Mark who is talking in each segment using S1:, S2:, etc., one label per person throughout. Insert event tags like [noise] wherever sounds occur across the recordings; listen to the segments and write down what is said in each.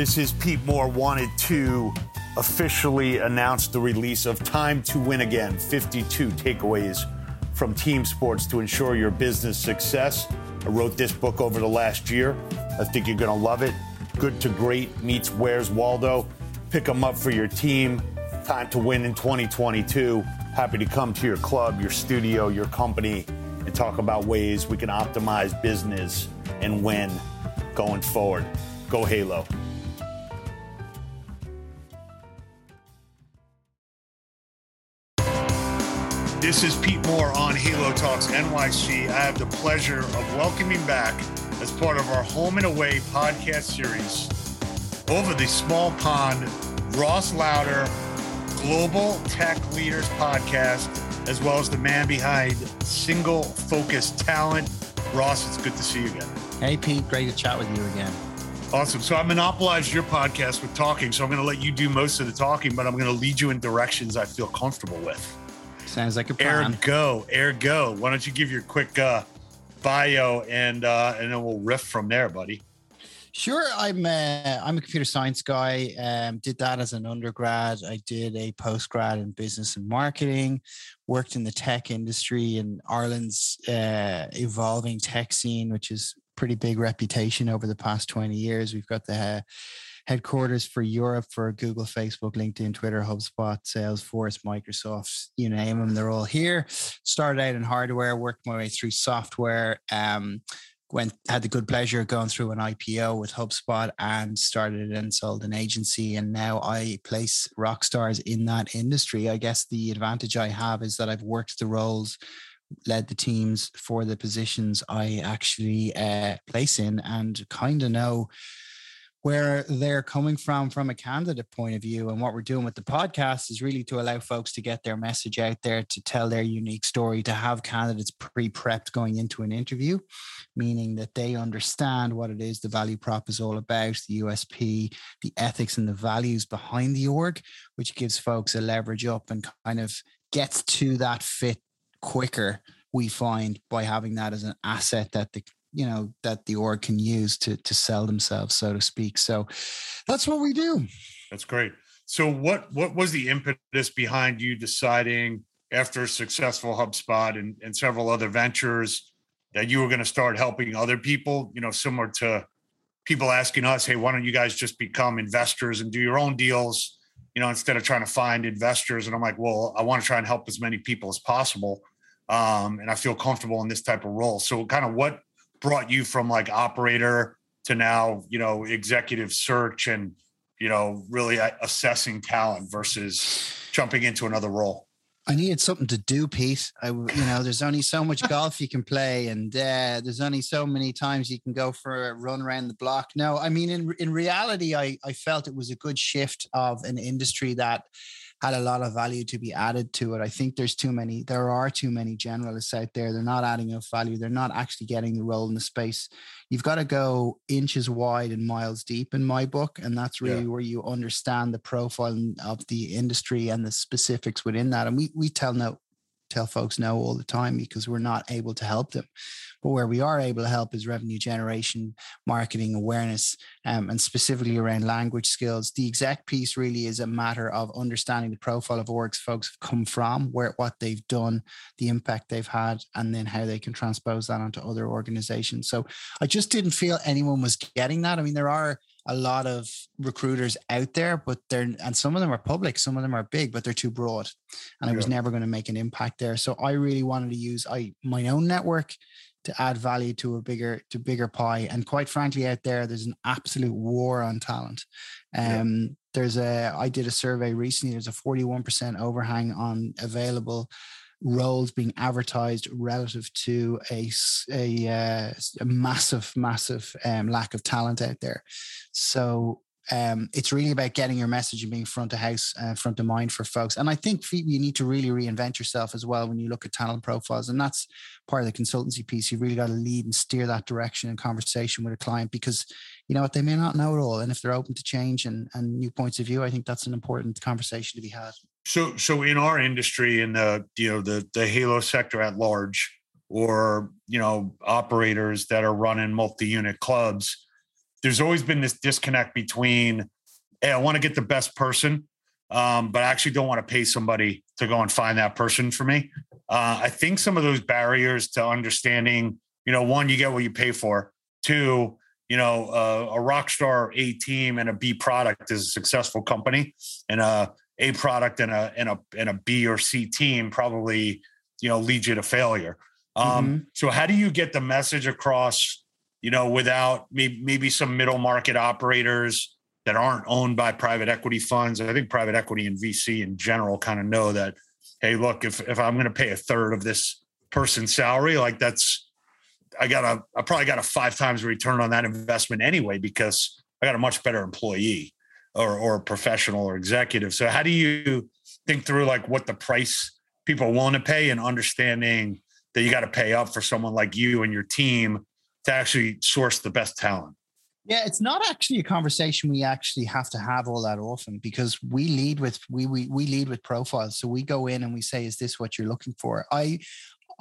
S1: This is Pete Moore wanted to officially announce the release of Time to Win Again 52 takeaways from team sports to ensure your business success. I wrote this book over the last year. I think you're going to love it. Good to Great meets Where's Waldo. Pick them up for your team. Time to win in 2022. Happy to come to your club, your studio, your company, and talk about ways we can optimize business and win going forward. Go Halo. This is Pete Moore on Halo Talks NYC. I have the pleasure of welcoming back, as part of our Home and Away podcast series, over the small pond, Ross Lauder, Global Tech Leaders Podcast, as well as the man behind Single Focus Talent. Ross, it's good to see you again.
S2: Hey, Pete. Great to chat with you again.
S1: Awesome. So I monopolized your podcast with talking. So I'm going to let you do most of the talking, but I'm going to lead you in directions I feel comfortable with.
S2: Sounds like a plan.
S1: Ergo, ergo. Why don't you give your quick uh, bio and uh, and then we'll riff from there, buddy.
S2: Sure, I'm uh, I'm a computer science guy. Um, did that as an undergrad. I did a postgrad in business and marketing. Worked in the tech industry in Ireland's uh, evolving tech scene, which is pretty big reputation over the past twenty years. We've got the uh, headquarters for Europe for Google, Facebook, LinkedIn, Twitter, HubSpot, Salesforce, Microsoft, you name them, they're all here. Started out in hardware, worked my way through software. Um, went had the good pleasure of going through an IPO with HubSpot and started and sold an agency. And now I place rock stars in that industry. I guess the advantage I have is that I've worked the roles led the teams for the positions I actually uh, place in and kind of know where they're coming from from a candidate point of view and what we're doing with the podcast is really to allow folks to get their message out there to tell their unique story to have candidates pre-prepped going into an interview meaning that they understand what it is the value prop is all about the usp the ethics and the values behind the org which gives folks a leverage up and kind of gets to that fit quicker we find by having that as an asset that the you know that the org can use to to sell themselves so to speak. So that's what we do.
S1: That's great. So what what was the impetus behind you deciding after successful hubspot and, and several other ventures that you were going to start helping other people you know similar to people asking us hey why don't you guys just become investors and do your own deals you know instead of trying to find investors? And i'm like well i want to try and help as many people as possible um, and i feel comfortable in this type of role. So kind of what brought you from like operator to now, you know, executive search and, you know, really assessing talent versus jumping into another role?
S2: I needed something to do, Pete. I, you know, there's only so much golf you can play, and uh, there's only so many times you can go for a run around the block. No, I mean, in in reality, I I felt it was a good shift of an industry that had a lot of value to be added to it. I think there's too many, there are too many generalists out there. They're not adding enough value. They're not actually getting the role in the space. You've got to go inches wide and miles deep in my book. And that's really yeah. where you understand the profile of the industry and the specifics within that. And we, we tell no, tell folks no all the time because we're not able to help them. But where we are able to help is revenue generation, marketing awareness, um, and specifically around language skills. The exact piece really is a matter of understanding the profile of orgs folks have come from, where what they've done, the impact they've had, and then how they can transpose that onto other organizations. So I just didn't feel anyone was getting that. I mean, there are a lot of recruiters out there, but they're and some of them are public, some of them are big, but they're too broad. And I was never going to make an impact there. So I really wanted to use I my own network to add value to a bigger to bigger pie. And quite frankly, out there, there's an absolute war on talent. Um, yeah. There's a I did a survey recently. There's a 41% overhang on available roles being advertised relative to a a, uh, a massive massive um, lack of talent out there. So um, it's really about getting your message and being front of house, uh, front of mind for folks. And I think you need to really reinvent yourself as well when you look at talent profiles. And that's part of the consultancy piece. You've really got to lead and steer that direction in conversation with a client because you know what they may not know it all. And if they're open to change and, and new points of view, I think that's an important conversation to be had.
S1: So, so in our industry, in the you know the the Halo sector at large, or you know operators that are running multi-unit clubs there's always been this disconnect between, hey, I want to get the best person, um, but I actually don't want to pay somebody to go and find that person for me. Uh, I think some of those barriers to understanding, you know, one, you get what you pay for. Two, you know, uh, a rock star A team and a B product is a successful company, and a A product and a and a and a B or C team probably, you know, leads you to failure. Um, mm-hmm. So how do you get the message across? You know, without maybe maybe some middle market operators that aren't owned by private equity funds. I think private equity and VC in general kind of know that, hey, look, if if I'm going to pay a third of this person's salary, like that's I got a I probably got a five times return on that investment anyway because I got a much better employee or or professional or executive. So how do you think through like what the price people want to pay and understanding that you got to pay up for someone like you and your team to actually source the best talent?
S2: Yeah, it's not actually a conversation we actually have to have all that often because we lead with we we we lead with profiles. So we go in and we say, "Is this what you're looking for?" I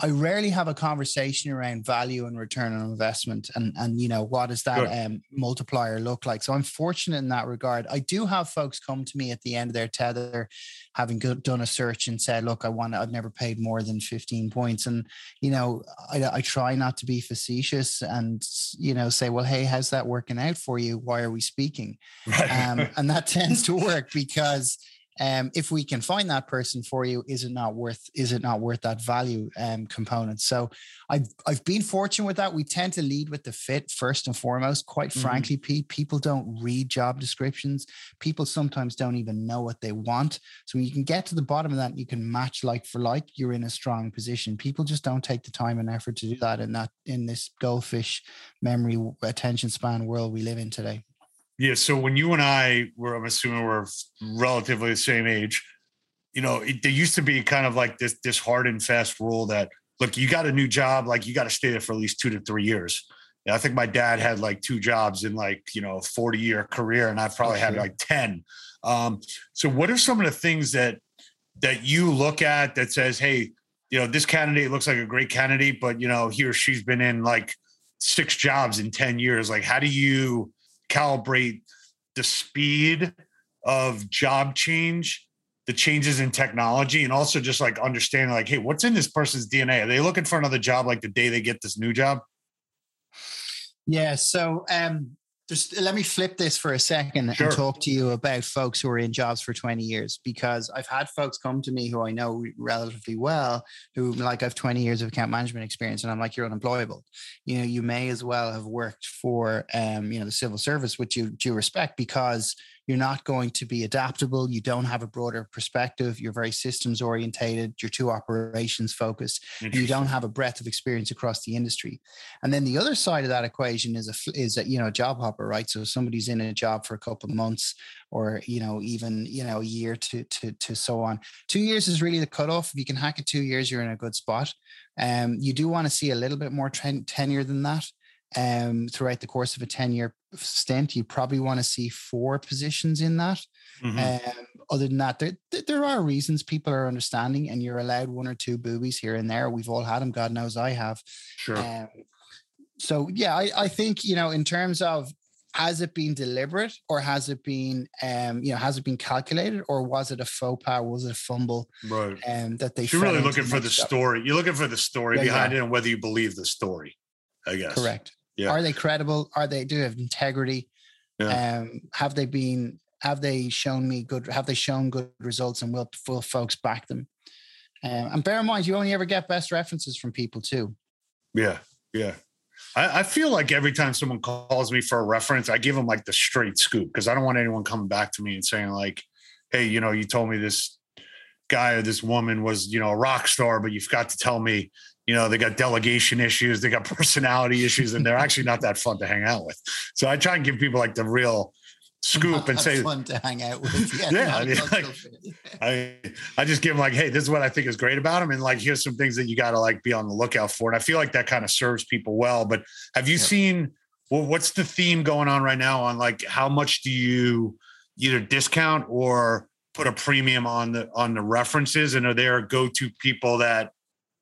S2: I rarely have a conversation around value and return on investment and and you know what does that um, multiplier look like. So I'm fortunate in that regard. I do have folks come to me at the end of their tether, having done a search and said, "Look, I want I've never paid more than 15 points," and you know I, I try not to be facetious and you know say, "Well, hey, how's that working out for you? Why are we speaking?" Right. Um, and that [laughs] tends to work because um, if we can find that person for you, is it not worth is it not worth that value um, component? So I've I've been fortunate with that. We tend to lead with the fit first and foremost. Quite mm-hmm. frankly, Pete, people don't read job descriptions. People sometimes don't even know what they want. So when you can get to the bottom of that, you can match like for like. You're in a strong position. People just don't take the time and effort to do that in that in this goldfish memory attention span world we live in today.
S1: Yeah. So when you and I were, I'm assuming we're relatively the same age. You know, it, there used to be kind of like this this hard and fast rule that look, you got a new job, like you got to stay there for at least two to three years. Yeah, I think my dad had like two jobs in like you know 40 year career, and I've probably had like 10. Um, so what are some of the things that that you look at that says, hey, you know, this candidate looks like a great candidate, but you know, he or she's been in like six jobs in 10 years. Like, how do you calibrate the speed of job change the changes in technology and also just like understanding like hey what's in this person's dna are they looking for another job like the day they get this new job?
S2: Yeah so um just let me flip this for a second sure. and talk to you about folks who are in jobs for 20 years because I've had folks come to me who I know relatively well who like I've 20 years of account management experience and I'm like you're unemployable you know you may as well have worked for um you know the civil service which you do respect because you're not going to be adaptable. You don't have a broader perspective. You're very systems orientated. You're too operations focused. You don't have a breadth of experience across the industry. And then the other side of that equation is a is a you know job hopper, right? So somebody's in a job for a couple of months, or you know even you know a year to to to so on. Two years is really the cutoff. If you can hack it two years, you're in a good spot. Um, you do want to see a little bit more ten- tenure than that um, throughout the course of a 10 year stint, you probably want to see four positions in that. Mm-hmm. Um, other than that, there, there are reasons people are understanding, and you're allowed one or two boobies here and there. We've all had them. God knows I have.
S1: Sure. Um,
S2: so, yeah, I, I think, you know, in terms of has it been deliberate or has it been um you know has it been calculated or was it a faux pas was it a fumble
S1: right
S2: um that they
S1: you're really looking for the story you're looking for the story yeah, behind yeah. it and whether you believe the story i guess
S2: correct yeah. Are they credible? Are they do have integrity? Yeah. Um, have they been? Have they shown me good? Have they shown good results? And will, will folks back them? Um, and bear in mind, you only ever get best references from people too.
S1: Yeah, yeah. I, I feel like every time someone calls me for a reference, I give them like the straight scoop because I don't want anyone coming back to me and saying like, "Hey, you know, you told me this guy or this woman was, you know, a rock star, but you forgot to tell me you know, they got delegation issues, they got [laughs] personality issues, and they're actually not that fun to hang out with. So I try and give people like the real scoop and say
S2: fun to hang out with. [laughs] Yeah,
S1: yeah I, mean, like, [laughs] I, I just give them like, hey, this is what I think is great about them, and like here's some things that you got to like be on the lookout for. And I feel like that kind of serves people well. But have you yeah. seen? Well, what's the theme going on right now on like how much do you either discount or put a premium on the on the references, and are there go to people that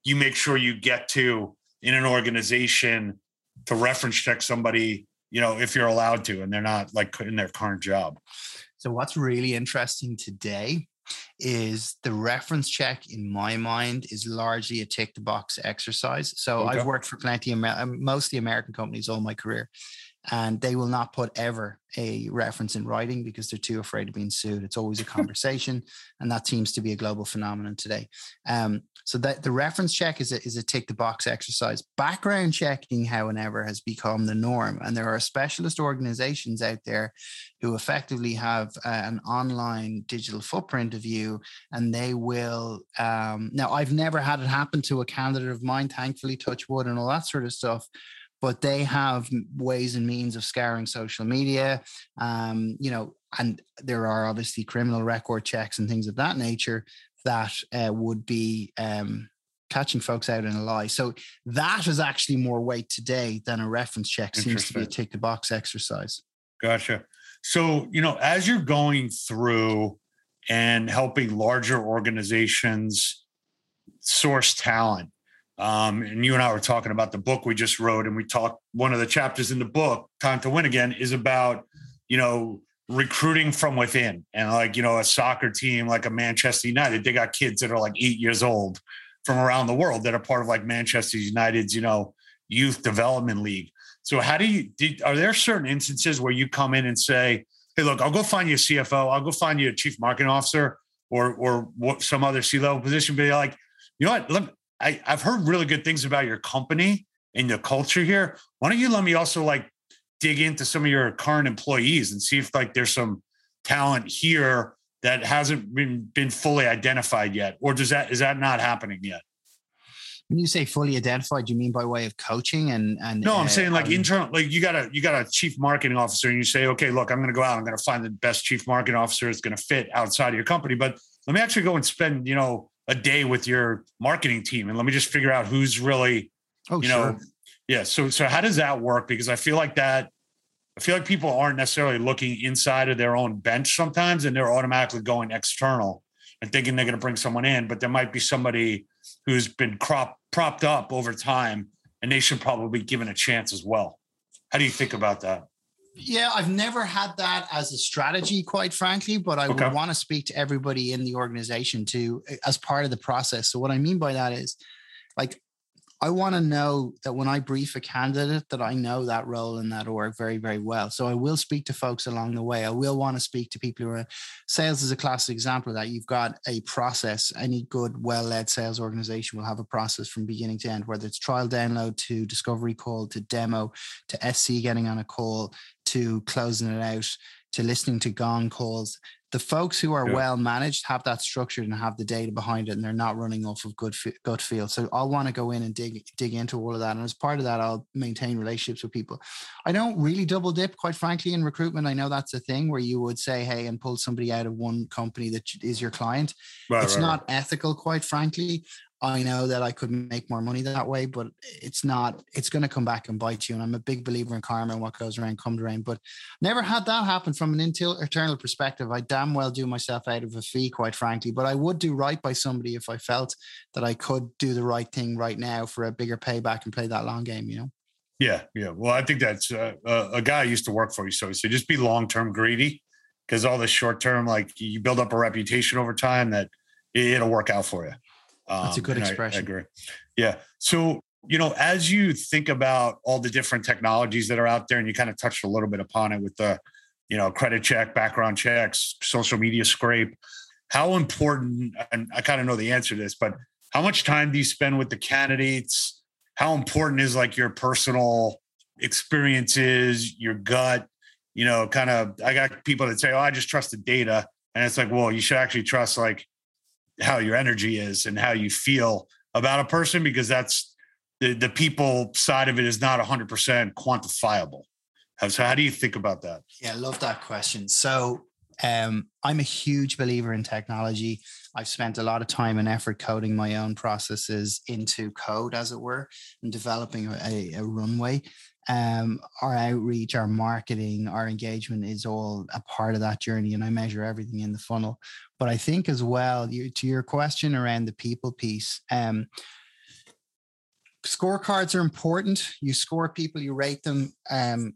S1: you make sure you get to in an organization to reference check somebody you know, if you're allowed to, and they're not like in their current job.
S2: So what's really interesting today is the reference check in my mind is largely a tick the box exercise. So okay. I've worked for plenty of mostly American companies all my career and they will not put ever a reference in writing because they're too afraid of being sued. It's always a [laughs] conversation, and that seems to be a global phenomenon today. Um, so that the reference check is a, is a tick the box exercise. Background checking, however, has become the norm, and there are specialist organizations out there who effectively have uh, an online digital footprint of you, and they will. Um, now, I've never had it happen to a candidate of mine, thankfully, touch wood and all that sort of stuff but they have ways and means of scouring social media um, you know and there are obviously criminal record checks and things of that nature that uh, would be um, catching folks out in a lie. So that is actually more weight today than a reference check seems to be a tick the box exercise.
S1: Gotcha. So you know as you're going through and helping larger organizations source talent um, and you and I were talking about the book we just wrote, and we talked. One of the chapters in the book, "Time to Win Again," is about you know recruiting from within, and like you know a soccer team like a Manchester United, they got kids that are like eight years old from around the world that are part of like Manchester United's you know youth development league. So how do you? Did, are there certain instances where you come in and say, "Hey, look, I'll go find you a CFO, I'll go find you a chief marketing officer, or or what, some other C level position," but you're like, you know what? I, I've heard really good things about your company and your culture here. Why don't you let me also like dig into some of your current employees and see if like there's some talent here that hasn't been been fully identified yet, or does that is that not happening yet?
S2: When you say fully identified, you mean by way of coaching and and
S1: no, I'm uh, saying like um, internal, like you got a you got a chief marketing officer, and you say, okay, look, I'm going to go out, I'm going to find the best chief marketing officer that's going to fit outside of your company, but let me actually go and spend, you know, a day with your marketing team and let me just figure out who's really, oh, you know, yeah. So, so how does that work? Because I feel like that, I feel like people aren't necessarily looking inside of their own bench sometimes and they're automatically going external and thinking they're going to bring someone in, but there might be somebody who's been crop, propped up over time and they should probably be given a chance as well. How do you think about that?
S2: Yeah, I've never had that as a strategy, quite frankly, but I okay. would want to speak to everybody in the organization too eh, as part of the process. So what I mean by that is like I want to know that when I brief a candidate that I know that role in that org very, very well. So I will speak to folks along the way. I will want to speak to people who are sales is a classic example of that. You've got a process. Any good, well-led sales organization will have a process from beginning to end, whether it's trial download to discovery call to demo to SC getting on a call to closing it out to listening to gong calls. The folks who are yeah. well managed have that structured and have the data behind it and they're not running off of good gut feel. So i'll want to go in and dig dig into all of that and as part of that i'll maintain relationships with people. I don't really double dip quite frankly in recruitment. I know that's a thing where you would say hey and pull somebody out of one company that is your client. Right, it's right, not right. ethical quite frankly I know that I could make more money that way, but it's not, it's going to come back and bite you. And I'm a big believer in karma and what goes around comes around, but never had that happen from an internal perspective. I damn well do myself out of a fee, quite frankly, but I would do right by somebody if I felt that I could do the right thing right now for a bigger payback and play that long game, you know?
S1: Yeah. Yeah. Well, I think that's uh, a guy used to work for you. So he said, just be long-term greedy because all this short-term, like you build up a reputation over time that it'll work out for you.
S2: Um, That's a good expression.
S1: I, I agree. Yeah. So, you know, as you think about all the different technologies that are out there, and you kind of touched a little bit upon it with the, you know, credit check, background checks, social media scrape, how important, and I kind of know the answer to this, but how much time do you spend with the candidates? How important is like your personal experiences, your gut? You know, kind of, I got people that say, oh, I just trust the data. And it's like, well, you should actually trust like how your energy is and how you feel about a person because that's the, the people side of it is not 100% quantifiable. So how do you think about that?
S2: Yeah, I love that question. So um, I'm a huge believer in technology. I've spent a lot of time and effort coding my own processes into code, as it were, and developing a, a runway um, our outreach, our marketing, our engagement is all a part of that journey, and I measure everything in the funnel. But I think as well, you, to your question around the people piece, um, scorecards are important. You score people, you rate them. Um,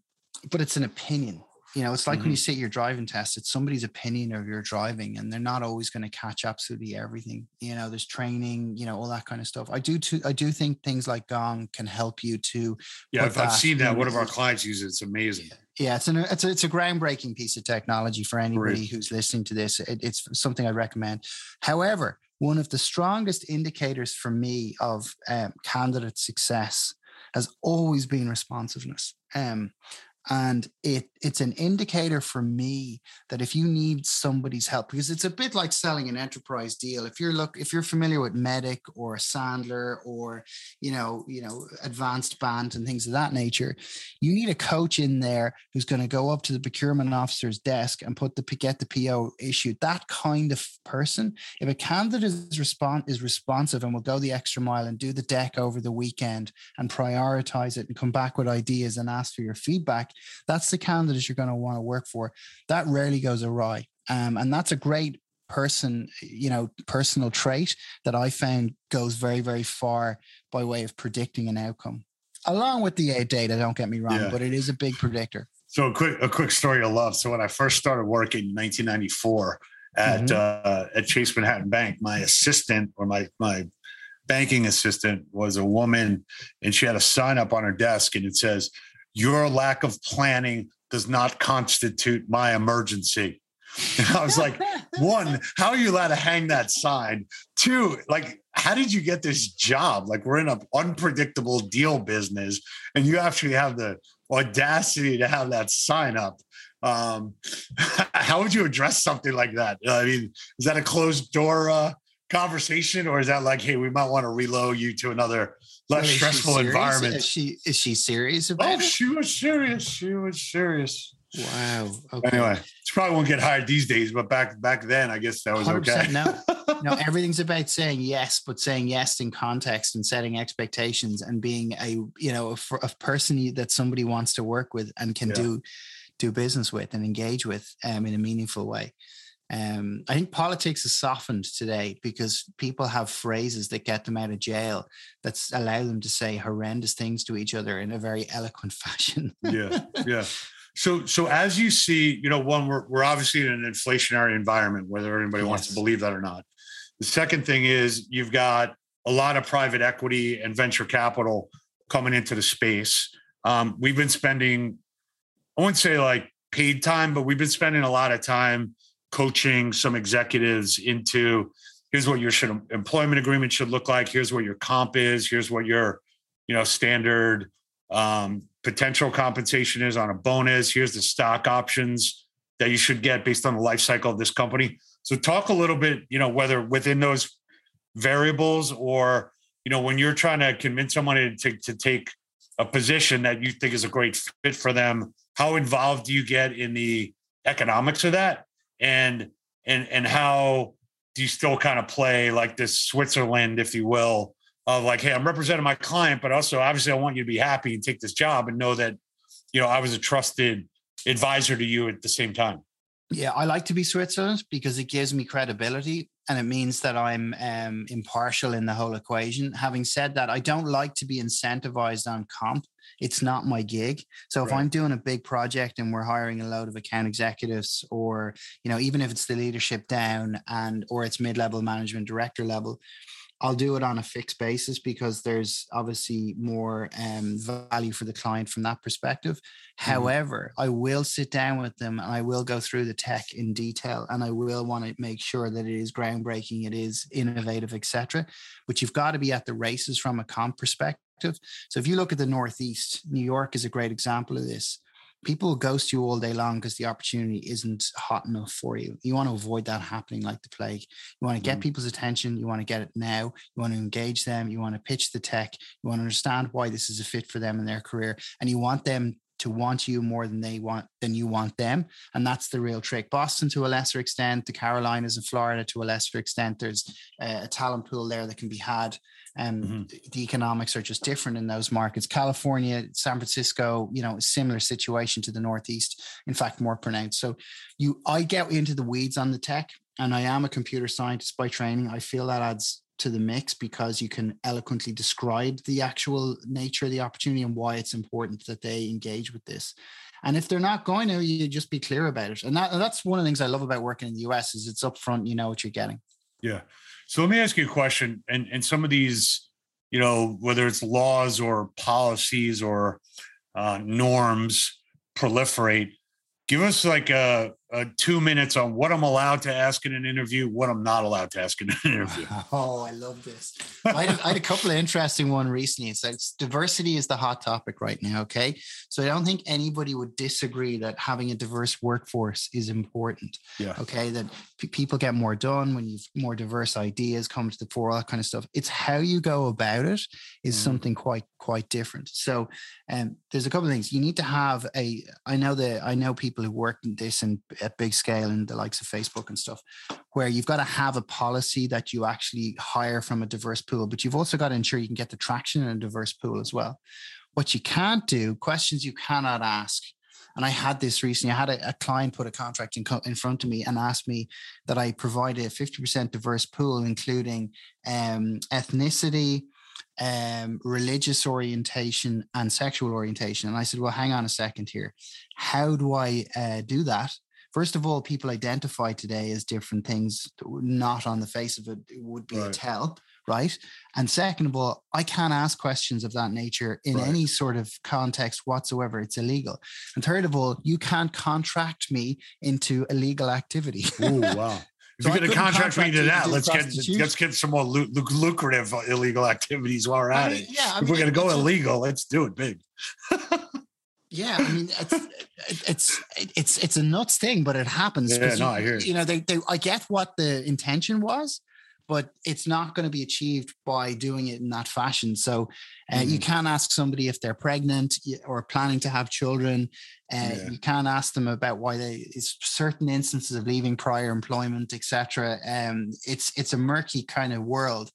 S2: but it's an opinion you know, it's like mm-hmm. when you sit your driving test, it's somebody's opinion of your driving, and they're not always going to catch absolutely everything. You know, there's training, you know, all that kind of stuff. I do too. I do think things like Gong can help you to.
S1: Yeah, I've, I've seen that. One of our clients uses it. It's amazing.
S2: Yeah, it's an it's a, it's a groundbreaking piece of technology for anybody Great. who's listening to this. It, it's something I recommend. However, one of the strongest indicators for me of um, candidate success has always been responsiveness. Um, and it it's an indicator for me that if you need somebody's help because it's a bit like selling an enterprise deal. If you're look if you're familiar with MEDDIC or sandler or you know you know advanced band and things of that nature you need a coach in there who's going to go up to the procurement officer's desk and put the get the po issued. That kind of person if a candidate is respond is responsive and will go the extra mile and do the deck over the weekend and prioritize it and come back with ideas and ask for your feedback that's the candidate you're going to want to work for. That rarely goes awry. Um, and that's a great person, you know, personal trait that I found goes very, very far by way of predicting an outcome. Along with the data, don't get me wrong, yeah. but it is a big predictor.
S1: So a quick a quick story of love. So when I first started working in 1994 at mm-hmm. uh, at Chase Manhattan Bank, my assistant or my my banking assistant was a woman, and she had a sign up on her desk, and it says, your lack of planning does not constitute my emergency. And [laughs] I was like, one, [laughs] how are you allowed to hang that sign? Two, like, how did you get this job? Like, we're in an unpredictable deal business, and you actually have the audacity to have that sign up. Um, [laughs] how would you address something like that? I mean, is that a closed door uh, conversation, or is that like, hey, we might want to reload you to another less well, stressful environment.
S2: Is she is she serious about oh, it?
S1: She was serious. She was serious.
S2: Wow. Okay.
S1: Anyway, she probably won't get hired these days, but back back then, I guess that was okay.
S2: no, no, [laughs] everything's about saying yes, but saying yes in context and setting expectations and being a you know a, a person that somebody wants to work with and can yeah. do do business with and engage with um, in a meaningful way. Um, I think politics has softened today because people have phrases that get them out of jail that allow them to say horrendous things to each other in a very eloquent [laughs] fashion.
S1: yeah, yeah. So, so as you see, you know, one, we're, we're obviously in an inflationary environment, whether anybody yes. wants to believe that or not. The second thing is you've got a lot of private equity and venture capital coming into the space. Um, we've been spending, I wouldn't say like paid time, but we've been spending a lot of time coaching some executives into here's what your should, employment agreement should look like. Here's what your comp is. Here's what your you know standard um, potential compensation is on a bonus. Here's the stock options that you should get based on the life cycle of this company. So talk a little bit you know whether within those variables or you know when you're trying to convince someone to, to take a position that you think is a great fit for them how involved do you get in the economics of that and and and how do you still kind of play like this Switzerland, if you will, of like, hey, I'm representing my client, but also obviously I want you to be happy and take this job and know that, you know, I was a trusted advisor to you at the same time.
S2: Yeah, I like to be Switzerland because it gives me credibility and it means that I'm um, impartial in the whole equation. Having said that, I don't like to be incentivized on comp. It's not my gig. So if I'm doing a big project and we're hiring a load of account executives, or you know, even if it's the leadership down and or it's mid-level management director level, I'll do it on a fixed basis because there's obviously more um, value for the client from that perspective. Mm-hmm. However, I will sit down with them and I will go through the tech in detail and I will want to make sure that it is groundbreaking, it is innovative, etc. But you've got to be at the races from a comp perspective. So if you look at the Northeast, New York is a great example of this people will ghost you all day long because the opportunity isn't hot enough for you. You want to avoid that happening like the plague. You want to get mm. people's attention. You want to get it now. You want to engage them. You want to pitch the tech. You want to understand why this is a fit for them in their career. And you want them to want you more than they want than you want them and that's the real trick boston to a lesser extent the carolinas and florida to a lesser extent there's a talent pool there that can be had and mm-hmm. the economics are just different in those markets. California, San Francisco, you know, similar situation to the Northeast. In fact, more pronounced. So, you, I get into the weeds on the tech, and I am a computer scientist by training. I feel that adds to the mix because you can eloquently describe the actual nature of the opportunity and why it's important that they engage with this. And if they're not going to, you just be clear about it. And, that, and that's one of the things I love about working in the US is it's upfront, you know what you're getting.
S1: Yeah. So let me ask you a question. And and some of these, you know, whether it's laws or policies or uh, norms proliferate, give us like a uh, two minutes on what I'm allowed to ask in an interview, what I'm not allowed to ask in an [laughs] interview.
S2: Oh, I love this. I had, I had a couple of interesting one recently. It's like diversity is the hot topic right now. Okay, so I don't think anybody would disagree that having a diverse workforce is important.
S1: Yeah.
S2: Okay, that p- people get more done when you've more diverse ideas come to the fore, all that kind of stuff. It's how you go about it is mm. something quite quite different. So, um, there's a couple of things you need to have a. I know that I know people who work in this and at big scale in the likes of Facebook and stuff, where you've got to have a policy that you actually hire from a diverse pool, but you've also got to ensure you can get the traction in a diverse pool as well. What you can't do, questions you cannot ask. And I had this recently. I had a, a client put a contract in, in front of me and asked me that I provide a 50% diverse pool, including um, ethnicity, um, religious orientation and sexual orientation. And I said, well, hang on a second here. How do I uh, do that? First of all, people identify today as different things, not on the face of it, it would be right. a tell, right? And second of all, I can't ask questions of that nature in right. any sort of context whatsoever. It's illegal. And third of all, you can't contract me into illegal activity.
S1: Oh, [laughs] wow. If so you're going to contract me to that, let's get let's get some more lucrative illegal activities while we're at I mean, it. Yeah, I if we're going to go illegal, let's do it big. [laughs]
S2: Yeah, I mean, it's it's it's it's a nuts thing, but it happens.
S1: Yeah, no, you, I hear
S2: you. You know, they, they I get what the intention was, but it's not going to be achieved by doing it in that fashion. So uh, mm-hmm. you can't ask somebody if they're pregnant or planning to have children. Uh, yeah. You can't ask them about why they. It's certain instances of leaving prior employment, etc. Um, it's it's a murky kind of world.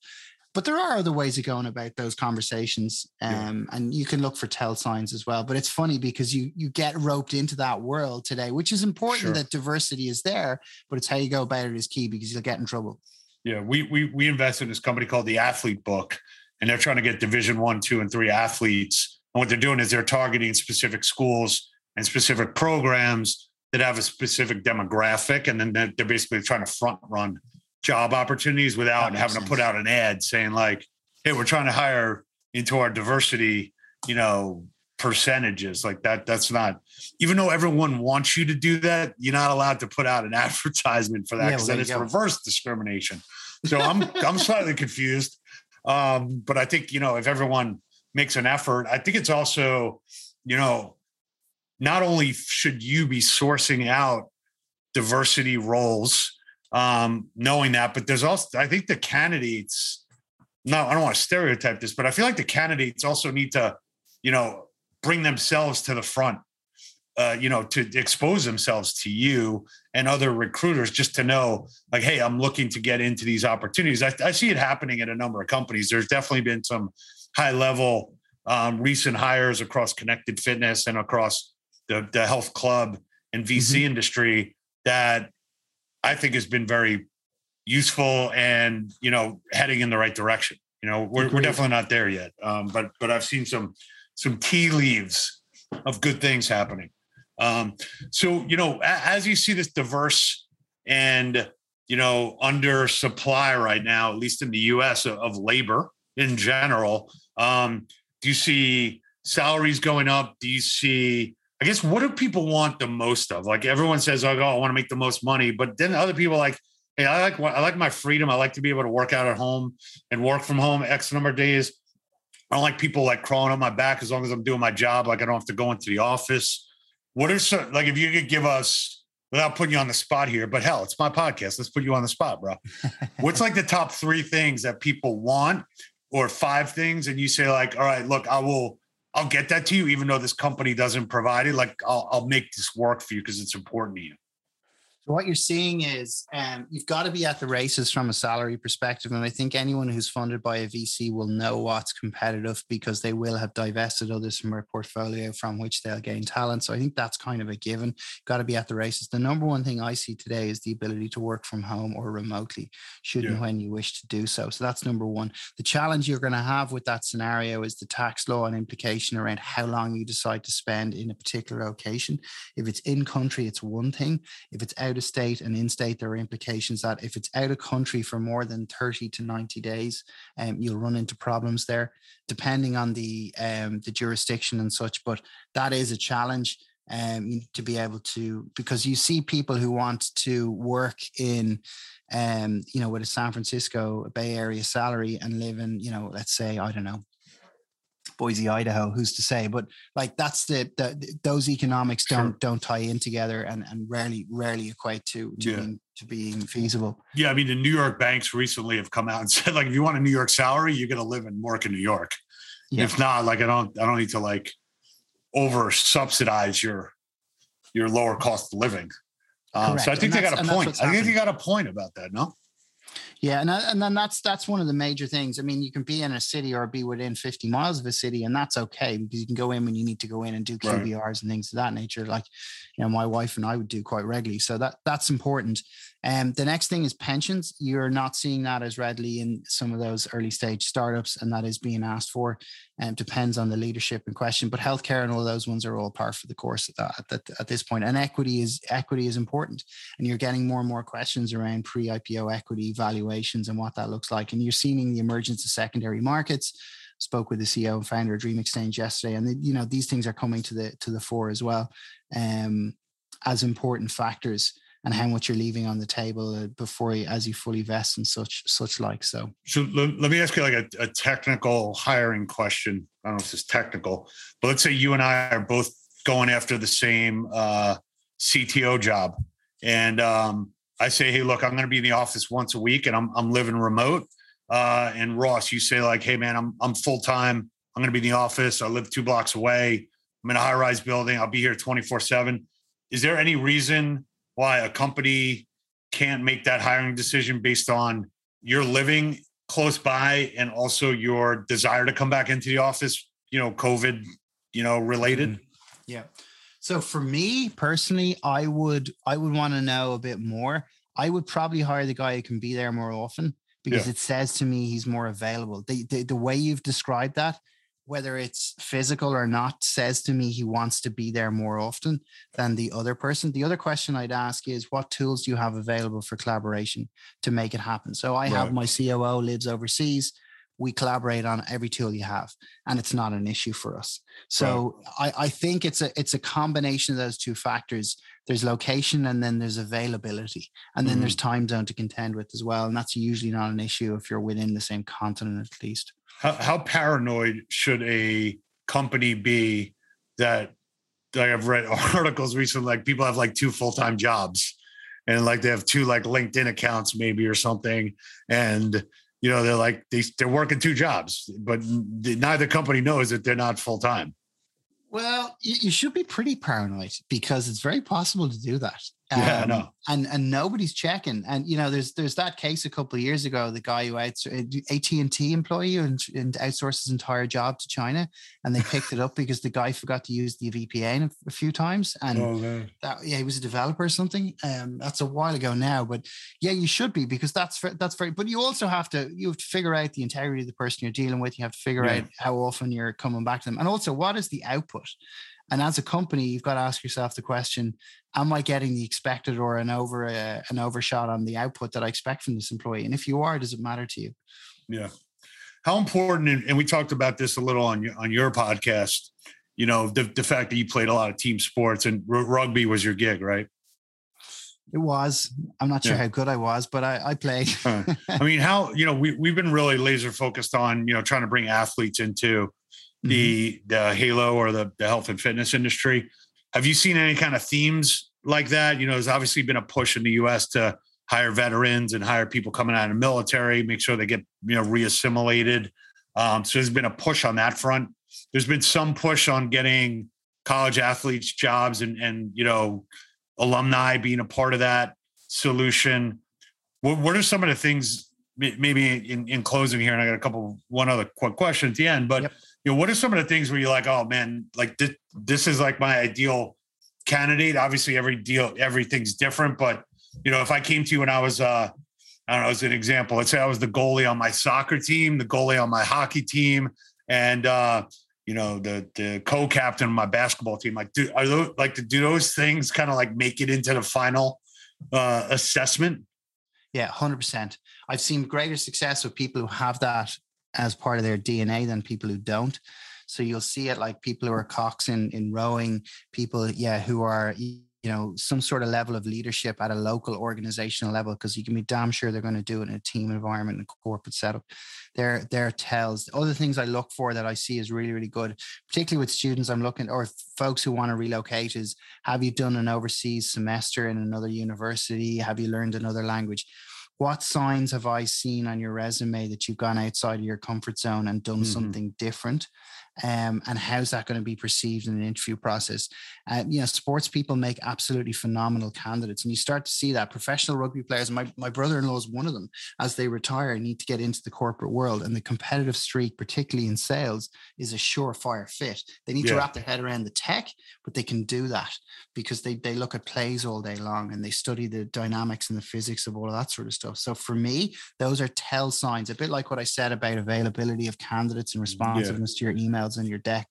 S2: But there are other ways of going about those conversations, um, yeah. and you can look for tell signs as well. But it's funny because you you get roped into that world today, which is important sure. that diversity is there, but it's how you go about it is key because you'll get in trouble.
S1: Yeah, we we we invest in this company called the Athlete Book, and they're trying to get Division One, Two, and Three athletes. And what they're doing is they're targeting specific schools and specific programs that have a specific demographic, and then they're basically trying to front run job opportunities without having sense. to put out an ad saying like, "Hey, we're trying to hire into our diversity, you know, percentages." Like that. That's not. Even though everyone wants you to do that, you're not allowed to put out an [laughs] advertisement for that because yeah, well, then it's go. reverse discrimination. So I'm I'm slightly confused. Um, but I think you know if everyone makes an effort, I think it's also you know not only should you be sourcing out diversity roles um, knowing that. But there's also, I think the candidates, no, I don't want to stereotype this, but I feel like the candidates also need to, you know, bring themselves to the front, uh, you know, to expose themselves to you and other recruiters just to know, like, hey, I'm looking to get into these opportunities. I, I see it happening at a number of companies. There's definitely been some high level um, recent hires across connected fitness and across the, the health club and VC mm-hmm. industry that I think has been very useful and you know heading in the right direction. You know, we're, we're definitely not there yet, um, but but I've seen some some tea leaves of good things happening. Um, so you know, as you see this diverse and you know under supply right now, at least in the U.S. of, of labor in general, um, do you see salaries going up? Do you see I guess what do people want the most of? Like everyone says, oh, I want to make the most money, but then other people like, hey, I like I like my freedom. I like to be able to work out at home and work from home X number of days. I don't like people like crawling on my back as long as I'm doing my job. Like I don't have to go into the office. What are some like if you could give us without putting you on the spot here, but hell, it's my podcast. Let's put you on the spot, bro. [laughs] What's like the top three things that people want or five things? And you say, like, all right, look, I will I'll get that to you, even though this company doesn't provide it. Like I'll, I'll make this work for you because it's important to you.
S2: So what you're seeing is um, you've got to be at the races from a salary perspective, and I think anyone who's funded by a VC will know what's competitive because they will have divested others from their portfolio from which they'll gain talent. So I think that's kind of a given. Got to be at the races. The number one thing I see today is the ability to work from home or remotely, should yeah. and when you wish to do so. So that's number one. The challenge you're going to have with that scenario is the tax law and implication around how long you decide to spend in a particular location. If it's in country, it's one thing. If it's out of state and in state, there are implications that if it's out of country for more than 30 to 90 days, um, you'll run into problems there, depending on the um, the jurisdiction and such. But that is a challenge um, to be able to because you see people who want to work in um, you know with a San Francisco Bay Area salary and live in you know let's say I don't know Boise, Idaho. Who's to say? But like that's the, the those economics don't sure. don't tie in together and and rarely rarely equate to to yeah. being to being feasible.
S1: Yeah, I mean the New York banks recently have come out and [laughs] said like if you want a New York salary, you're going to live and work in New York. Yeah. If not, like I don't I don't need to like over subsidize your your lower cost of living. Um, so I think they got a point. I think they got a point about that. No.
S2: Yeah, and uh, and then that's that's one of the major things. I mean, you can be in a city or be within 50 miles of a city, and that's okay because you can go in when you need to go in and do QBRs right. and things of that nature. Like, you know, my wife and I would do quite regularly. So that that's important. And um, the next thing is pensions. You're not seeing that as readily in some of those early stage startups, and that is being asked for. And um, depends on the leadership in question. But healthcare and all those ones are all par for the course at that at, at this point. And equity is equity is important, and you're getting more and more questions around pre-IPO equity valuations and what that looks like. And you're seeing the emergence of secondary markets spoke with the CEO and founder of Dream Exchange yesterday, and you know these things are coming to the to the fore as well um, as important factors and how much you're leaving on the table uh, before you, as you fully vest and such such like so.
S1: So let, let me ask you like a, a, technical hiring question. I don't know if it's technical but let's say you and i are both going after the same uh, cto job. And um, i say hey look i'm going to be in the office once a week and i'm, I'm living remote. Uh, and ross you say like hey man i'm, I'm full-time. I'm going to be in the office. I live two blocks away. I'm in a high-rise building. I'll be here 24 7 is there any reason why a company can't make that hiring decision based on your living close by and also your desire to come back into the office, you know, COVID, you know, related? Mm-hmm.
S2: Yeah. So for me personally, I would I would want to know a bit more. I would probably hire the guy who can be there more often because yeah. it says to me he's more available. The, the the way you've described that whether it's physical or not, says to me he wants to be there more often than the other person. The other question I'd ask is what tools do you have available for collaboration to make it happen? So I right. have my COO lives overseas. We collaborate on every tool you have, and it's not an issue for us. So right. I, I think it's a it's a combination of those two factors. There's location and then there's availability. And then mm-hmm. there's time zone to contend with as well. And that's usually not an issue if you're within the same continent at least
S1: how, how paranoid should a company be that like I've read [laughs] articles recently, like people have like two full time jobs, and like they have two like LinkedIn accounts maybe or something, and you know they're like they they're working two jobs, but neither company knows that they're not full time.
S2: Well, you, should be pretty paranoid because it's very possible to do that.
S1: Um, yeah, I know.
S2: And and nobody's checking. And you know, there's there's that case a couple of years ago, the guy who outs AT and T employee and, and outsourced his entire job to China, and they picked it up [laughs] because the guy forgot to use the VPN a, few times. And oh, that yeah, he was a developer or something. Um, that's a while ago now, but yeah, you should be because that's that's very. But you also have to you have to figure out the integrity of the person you're dealing with. You have to figure yeah. out how often you're coming back to them, and also what is the output. And as a company, you've got to ask yourself the question: Am I getting the expected or an over uh, an overshot on the output that I expect from this employee? And if you are, does it matter to you?
S1: Yeah. How important? And we talked about this a little on your on your podcast. You know, the the fact that you played a lot of team sports and r- rugby was your gig, right?
S2: It was. I'm not sure yeah. how good I was, but I, I played. [laughs]
S1: I mean, how you know we we've been really laser focused on you know trying to bring athletes into the mm-hmm. the halo or the, the health and fitness industry have you seen any kind of themes like that you know there's obviously been a push in the us to hire veterans and hire people coming out of the military make sure they get you know reassimilated um, so there's been a push on that front there's been some push on getting college athletes jobs and and you know alumni being a part of that solution. What, what are some of the things, maybe in, in closing here, and I got a couple, one other quick question at the end, but yep. You know, what are some of the things where you're like, oh man, like this, this is like my ideal candidate? Obviously, every deal, everything's different, but you know, if I came to you when I was, uh, I don't know, as an example, let's say I was the goalie on my soccer team, the goalie on my hockey team, and uh, you know, the the co-captain of my basketball team. Like, do are those like do those things kind of like make it into the final uh, assessment?
S2: Yeah, hundred percent. I've seen greater success with people who have that as part of their DNA than people who don't. So you'll see it like people who are cox in in rowing, people, yeah, who are you know some sort of level of leadership at a local organizational level because you can be damn sure they're going to do it in a team environment and corporate setup. There there tells other things i look for that i see is really really good particularly with students i'm looking or folks who want to relocate is have you done an overseas semester in another university? Have you learned another language what signs have I seen on your resume that you've gone outside of your comfort zone and done mm-hmm. something different? Um, and how's that going to be perceived in an interview process? Uh, you know, sports people make absolutely phenomenal candidates, and you start to see that professional rugby players. My my brother-in-law is one of them. As they retire, need to get into the corporate world, and the competitive streak, particularly in sales, is a surefire fit. They need yeah. to wrap their head around the tech, but they can do that because they they look at plays all day long and they study the dynamics and the physics of all of that sort of stuff. So for me, those are tell signs. A bit like what I said about availability of candidates and responsiveness yeah. to your email emails in your deck.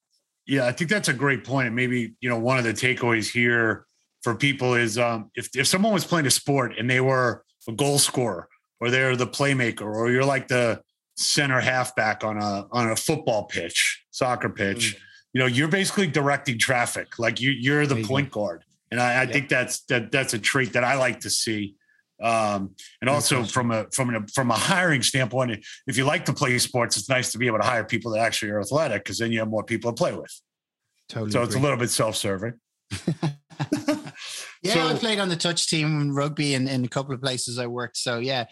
S1: Yeah, I think that's a great point. And maybe, you know, one of the takeaways here for people is um, if, if someone was playing a sport and they were a goal scorer or they're the playmaker or you're like the center halfback on a on a football pitch, soccer pitch, mm. you know, you're basically directing traffic. Like you you're the point guard. And I, I yeah. think that's that that's a trait that I like to see. Um, and also from a from a from a hiring standpoint, if you like to play sports, it's nice to be able to hire people that actually are athletic because then you have more people to play with. Totally. So agree. it's a little bit self-serving. [laughs] [laughs]
S2: yeah, so, I played on the touch team in rugby in, in a couple of places I worked. So yeah,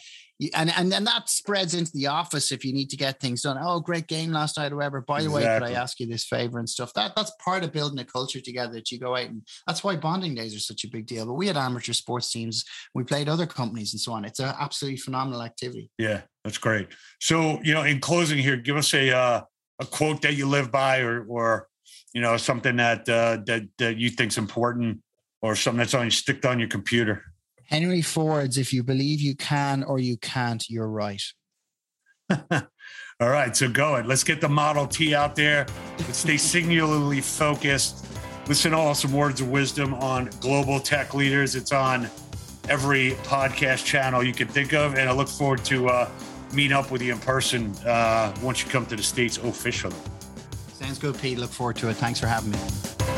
S2: and and then that spreads into the office if you need to get things done. Oh, great game last night or whatever. By the exactly. way, could I ask you this favor and stuff? That that's part of building a culture together that you go out and that's why bonding days are such a big deal. But we had amateur sports teams, we played other companies and so on. It's an absolutely phenomenal activity.
S1: Yeah, that's great. So you know, in closing here, give us a uh, a quote that you live by, or or you know something that uh, that that you think's important, or something that's on sticked on your computer.
S2: Henry Ford's If You Believe You Can or You Can't, You're Right. [laughs]
S1: All right, so go it. Let's get the Model T out there. Let's stay [laughs] singularly focused. Listen to awesome words of wisdom on global tech leaders. It's on every podcast channel you can think of. And I look forward to uh, meeting up with you in person uh, once you come to the States officially.
S2: Sounds good, Pete. Look forward to it. Thanks for having me.